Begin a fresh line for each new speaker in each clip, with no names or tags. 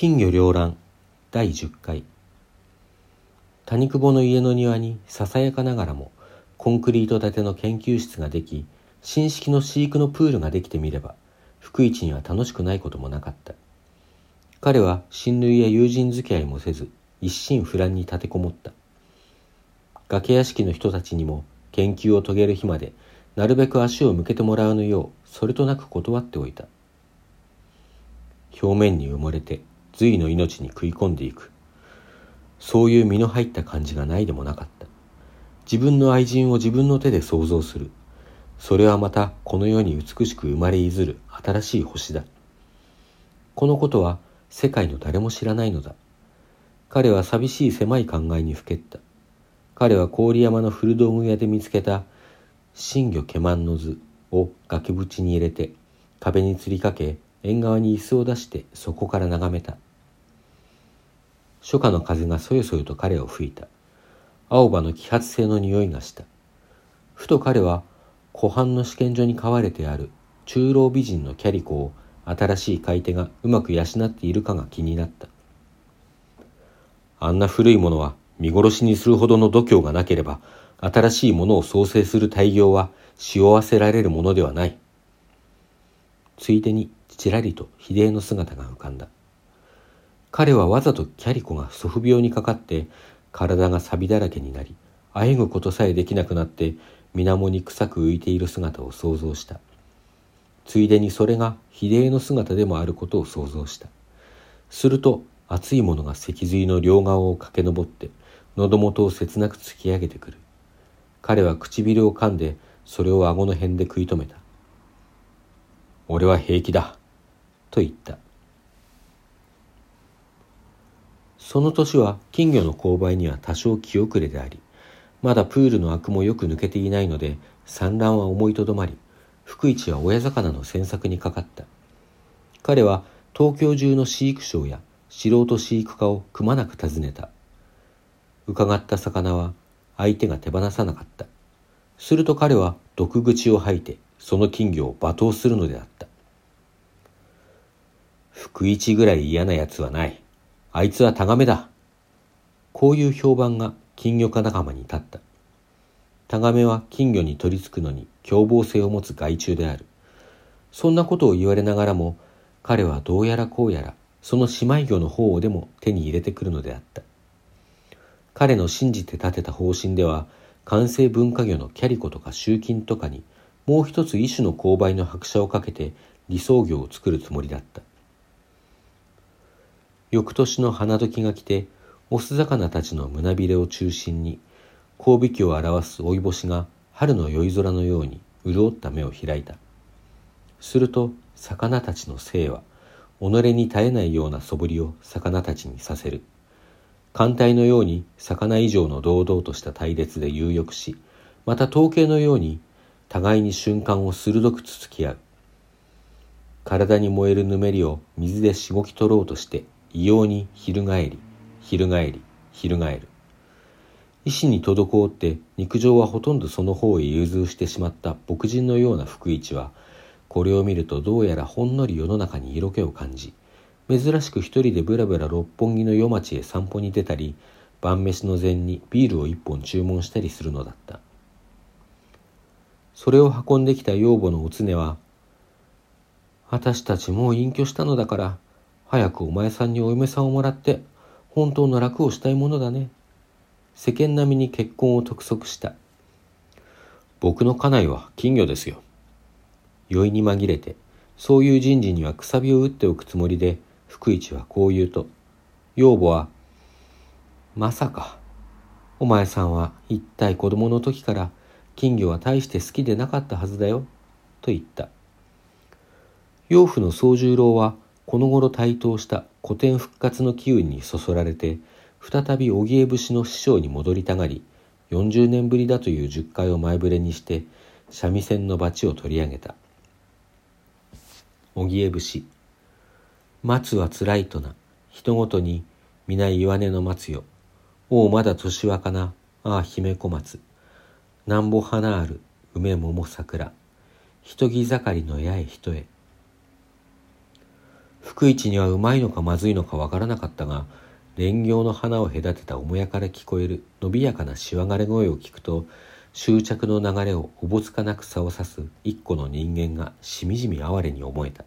金魚両乱第10回。谷久保の家の庭にささやかながらもコンクリート建ての研究室ができ新式の飼育のプールができてみれば福一には楽しくないこともなかった。彼は親類や友人付き合いもせず一心不乱に立てこもった。崖屋敷の人たちにも研究を遂げる日までなるべく足を向けてもらうのようそれとなく断っておいた。表面に埋もれて隋の命に食い込んでいく。そういう身の入った感じがないでもなかった。自分の愛人を自分の手で想像する。それはまたこの世に美しく生まれいずる。新しい星だ。このことは世界の誰も知らないのだ。彼は寂しい狭い考えにふけった。彼は郡山の古道具屋で見つけた。新魚ケマンの図を崖縁に入れて壁に吊りかけ縁側に椅子を出してそこから眺めた。初夏の風がそよそよと彼を吹いた。青葉の揮発性の匂いがした。ふと彼は湖畔の試験所に飼われてある中老美人のキャリコを新しい買い手がうまく養っているかが気になった。あんな古いものは見殺しにするほどの度胸がなければ新しいものを創生する大業はしおわせられるものではない。ついでにちらりと秀恵の姿が浮かんだ。彼はわざとキャリコが祖父病にかかって体が錆だらけになりあえぐことさえできなくなって水面に臭く浮いている姿を想像した。ついでにそれが秀恵の姿でもあることを想像した。すると熱いものが脊髄の両側を駆け上って喉元を切なく突き上げてくる。彼は唇を噛んでそれを顎の辺で食い止めた。俺は平気だ。と言った。その年は金魚の勾配には多少気遅れでありまだプールのアクもよく抜けていないので産卵は思いとどまり福一は親魚の詮索にかかった。彼は東京中の飼育商や素人飼育家をくまなく訪ねた。伺った魚は相手が手放さなかった。すると彼は毒口を吐いてその金魚を罵倒するのであった。福一ぐらい嫌な奴はないあいつはタガメだこういう評判が金魚家仲間に立ったタガメは金魚に取り付くのに凶暴性を持つ害虫である。そんなことを言われながらも、彼はどうやらこうやら、その姉妹魚の方をでも手に入れてくるのであった。彼の信じて立てた方針では、完成文化魚のキャリコとか集金とかに、もう一つ一種の勾配の拍車をかけて理想魚を作るつもりだった。翌年の花時が来て、オス魚たちの胸びれを中心に、交尾期を表す追い星が春の宵空のように潤った目を開いた。すると魚たちの生は己に絶えないような素振りを魚たちにさせる。艦隊のように魚以上の堂々とした隊列で有力し、また統計のように互いに瞬間を鋭くつつき合う。体に燃えるぬめりを水でしごき取ろうとして異様に翻り、翻り、翻る。意志に滞って肉状はほとんどその方へ融通してしまった牧人のような福一はこれを見るとどうやらほんのり世の中に色気を感じ珍しく一人でぶらぶら六本木の夜町へ散歩に出たり晩飯の前にビールを一本注文したりするのだったそれを運んできた養母のお常は「私たちもう隠居したのだから早くお前さんにお嫁さんをもらって本当の楽をしたいものだね」世間並みに結婚を督促した。僕の家内は金魚ですよ。酔いに紛れて、そういう人事にはくさびを打っておくつもりで、福一はこう言うと、養母は、まさか、お前さんは一体子供の時から金魚は大して好きでなかったはずだよ、と言った。養父の宗十郎は、この頃台頭した古典復活の機運にそそられて、再び荻江節の師匠に戻りたがり40年ぶりだという十回を前触れにして三味線のバチを取り上げた。荻江節松はつらいとな。人ごとに皆岩根の松よ。おうまだ年若なああ姫小松。なんぼ花ある梅桃桜。人木盛りの八重人へ。福一にはうまいのかまずいのかわからなかったが蓮行の花を隔てた母屋から聞こえる伸びやかなしわがれ声を聞くと執着の流れをおぼつかなく差をさす一個の人間がしみじみ哀れに思えた。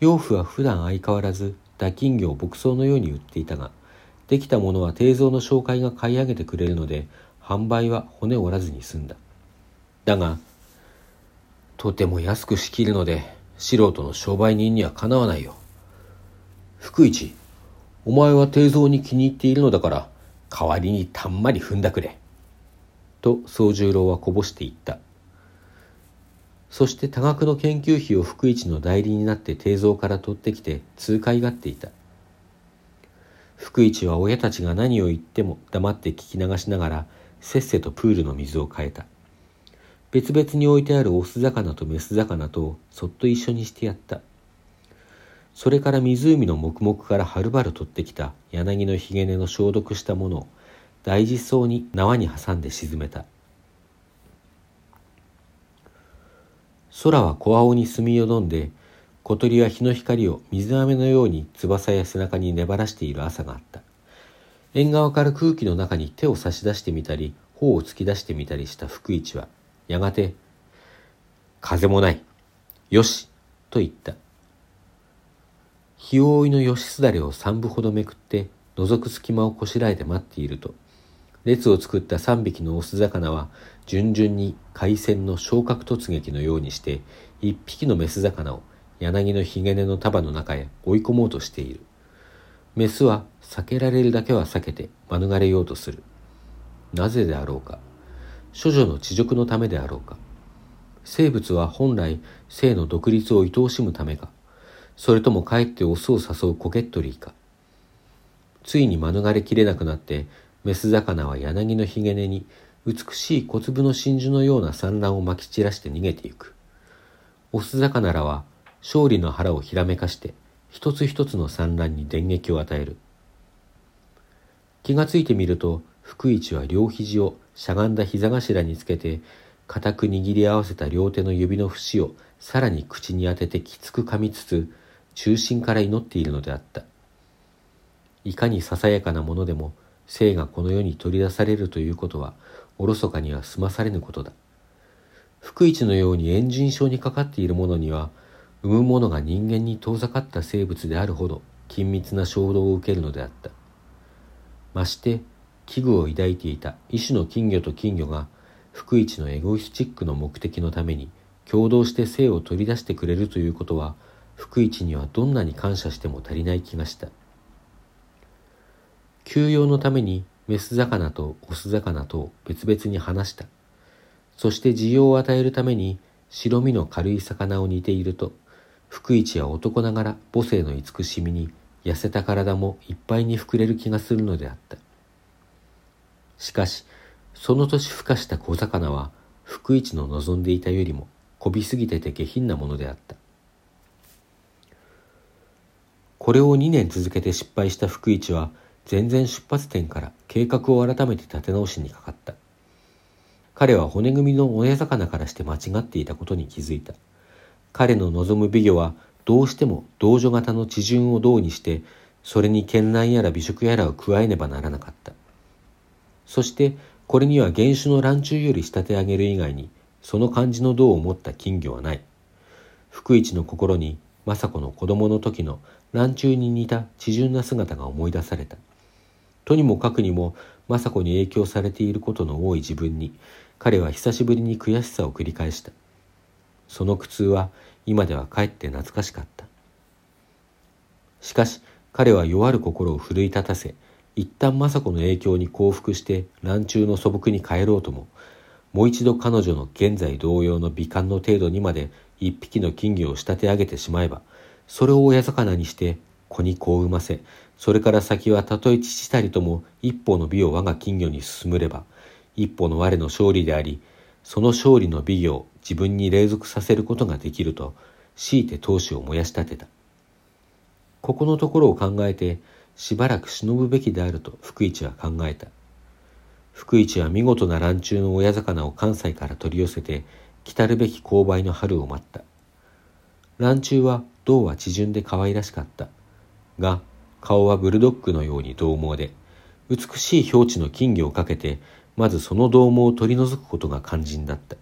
養父は普段相変わらず打金魚を牧草のように売っていたができたものは定蔵の紹介が買い上げてくれるので販売は骨折らずに済んだ。だがとても安く仕切るので素人の商売人にはかなわないよ。福一お前は定蔵に気に入っているのだから代わりにたんまり踏んだくれ。と宗十郎はこぼしていった。そして多額の研究費を福一の代理になって定蔵から取ってきて痛快がっていた。福一は親たちが何を言っても黙って聞き流しながらせっせとプールの水を変えた。別々に置いてあるオス魚とメス魚とそっと一緒にしてやった。それから湖の黙々からはるばる取ってきた柳のひげ根の消毒したものを大事そうに縄に挟んで沈めた。空は小青に澄みよどんで小鳥は日の光を水飴のように翼や背中に粘らしている朝があった。縁側から空気の中に手を差し出してみたり頬を突き出してみたりした福一はやがて「風もないよし」と言った日覆いの吉すだれを三部ほどめくって覗く隙間をこしらえて待っていると列を作った三匹のオス魚は順々に海鮮の昇格突撃のようにして一匹のメス魚を柳のひげ根の束の中へ追い込もうとしている。メスは避けられるだけは避けて免れようとする。なぜであろうか。処女の地辱のためであろうか。生物は本来性の独立を愛おしむためか。それともかえってオスを誘うコケットリーか。ついに免れきれなくなってメス魚は柳のひげ根に美しい小粒の真珠のような産卵をまき散らして逃げていく。オス魚らは勝利の腹をひらめかして一つ一つの産卵に電撃を与える。気がついてみると福一は両肘をしゃがんだ膝頭につけて固く握り合わせた両手の指の節をさらに口に当ててきつく噛みつつ中心から祈っているのであった。いかにささやかなものでも生がこの世に取り出されるということはおろそかには済まされぬことだ。福一のようにエンジン症にかかっている者には産む者が人間に遠ざかった生物であるほど緊密な衝動を受けるのであった。まして危惧を抱いていた医師の金魚と金魚が福一のエゴイスチックの目的のために共同して生を取り出してくれるということは福一にはどんなに感謝しても足りない気がした。休養のためにメス魚とオス魚と別々に離した。そして需要を与えるために白身の軽い魚を煮ていると、福一は男ながら母性の慈しみに痩せた体もいっぱいに膨れる気がするのであった。しかし、その年孵化した小魚は福一の望んでいたよりもこびすぎてて下品なものであった。これを2年続けて失敗した福一は全然出発点から計画を改めて立て直しにかかった。彼は骨組みの親魚からして間違っていたことに気づいた。彼の望む美魚はどうしても同女型の地順を銅にして、それに絢爛やら美食やらを加えねばならなかった。そしてこれには原種の卵中より仕立て上げる以外に、その感じの銅を持った金魚はない。福一の心に政子の子供の時の卵中に似た地順な姿が思い出された。とにもかくにも政子に影響されていることの多い自分に彼は久しぶりに悔しさを繰り返したその苦痛は今ではかえって懐かしかったしかし彼は弱る心を奮い立たせ一旦政子の影響に降伏して乱中の素朴に帰ろうとももう一度彼女の現在同様の美観の程度にまで一匹の金魚を仕立て上げてしまえばそれを親魚にして子に子を産ませそれから先はたとえ父たりとも一歩の美を我が金魚に進むれば、一歩の我の勝利であり、その勝利の美を自分に隷属させることができると、強いて闘志を燃やし立てた。ここのところを考えて、しばらく忍ぶべきであると福一は考えた。福一は見事な乱中の親魚を関西から取り寄せて、来たるべき勾配の春を待った。乱中は銅は地順で可愛らしかったが顔はブルドッグのように獰猛で美しい表地の金魚をかけてまずその獰猛を取り除くことが肝心だった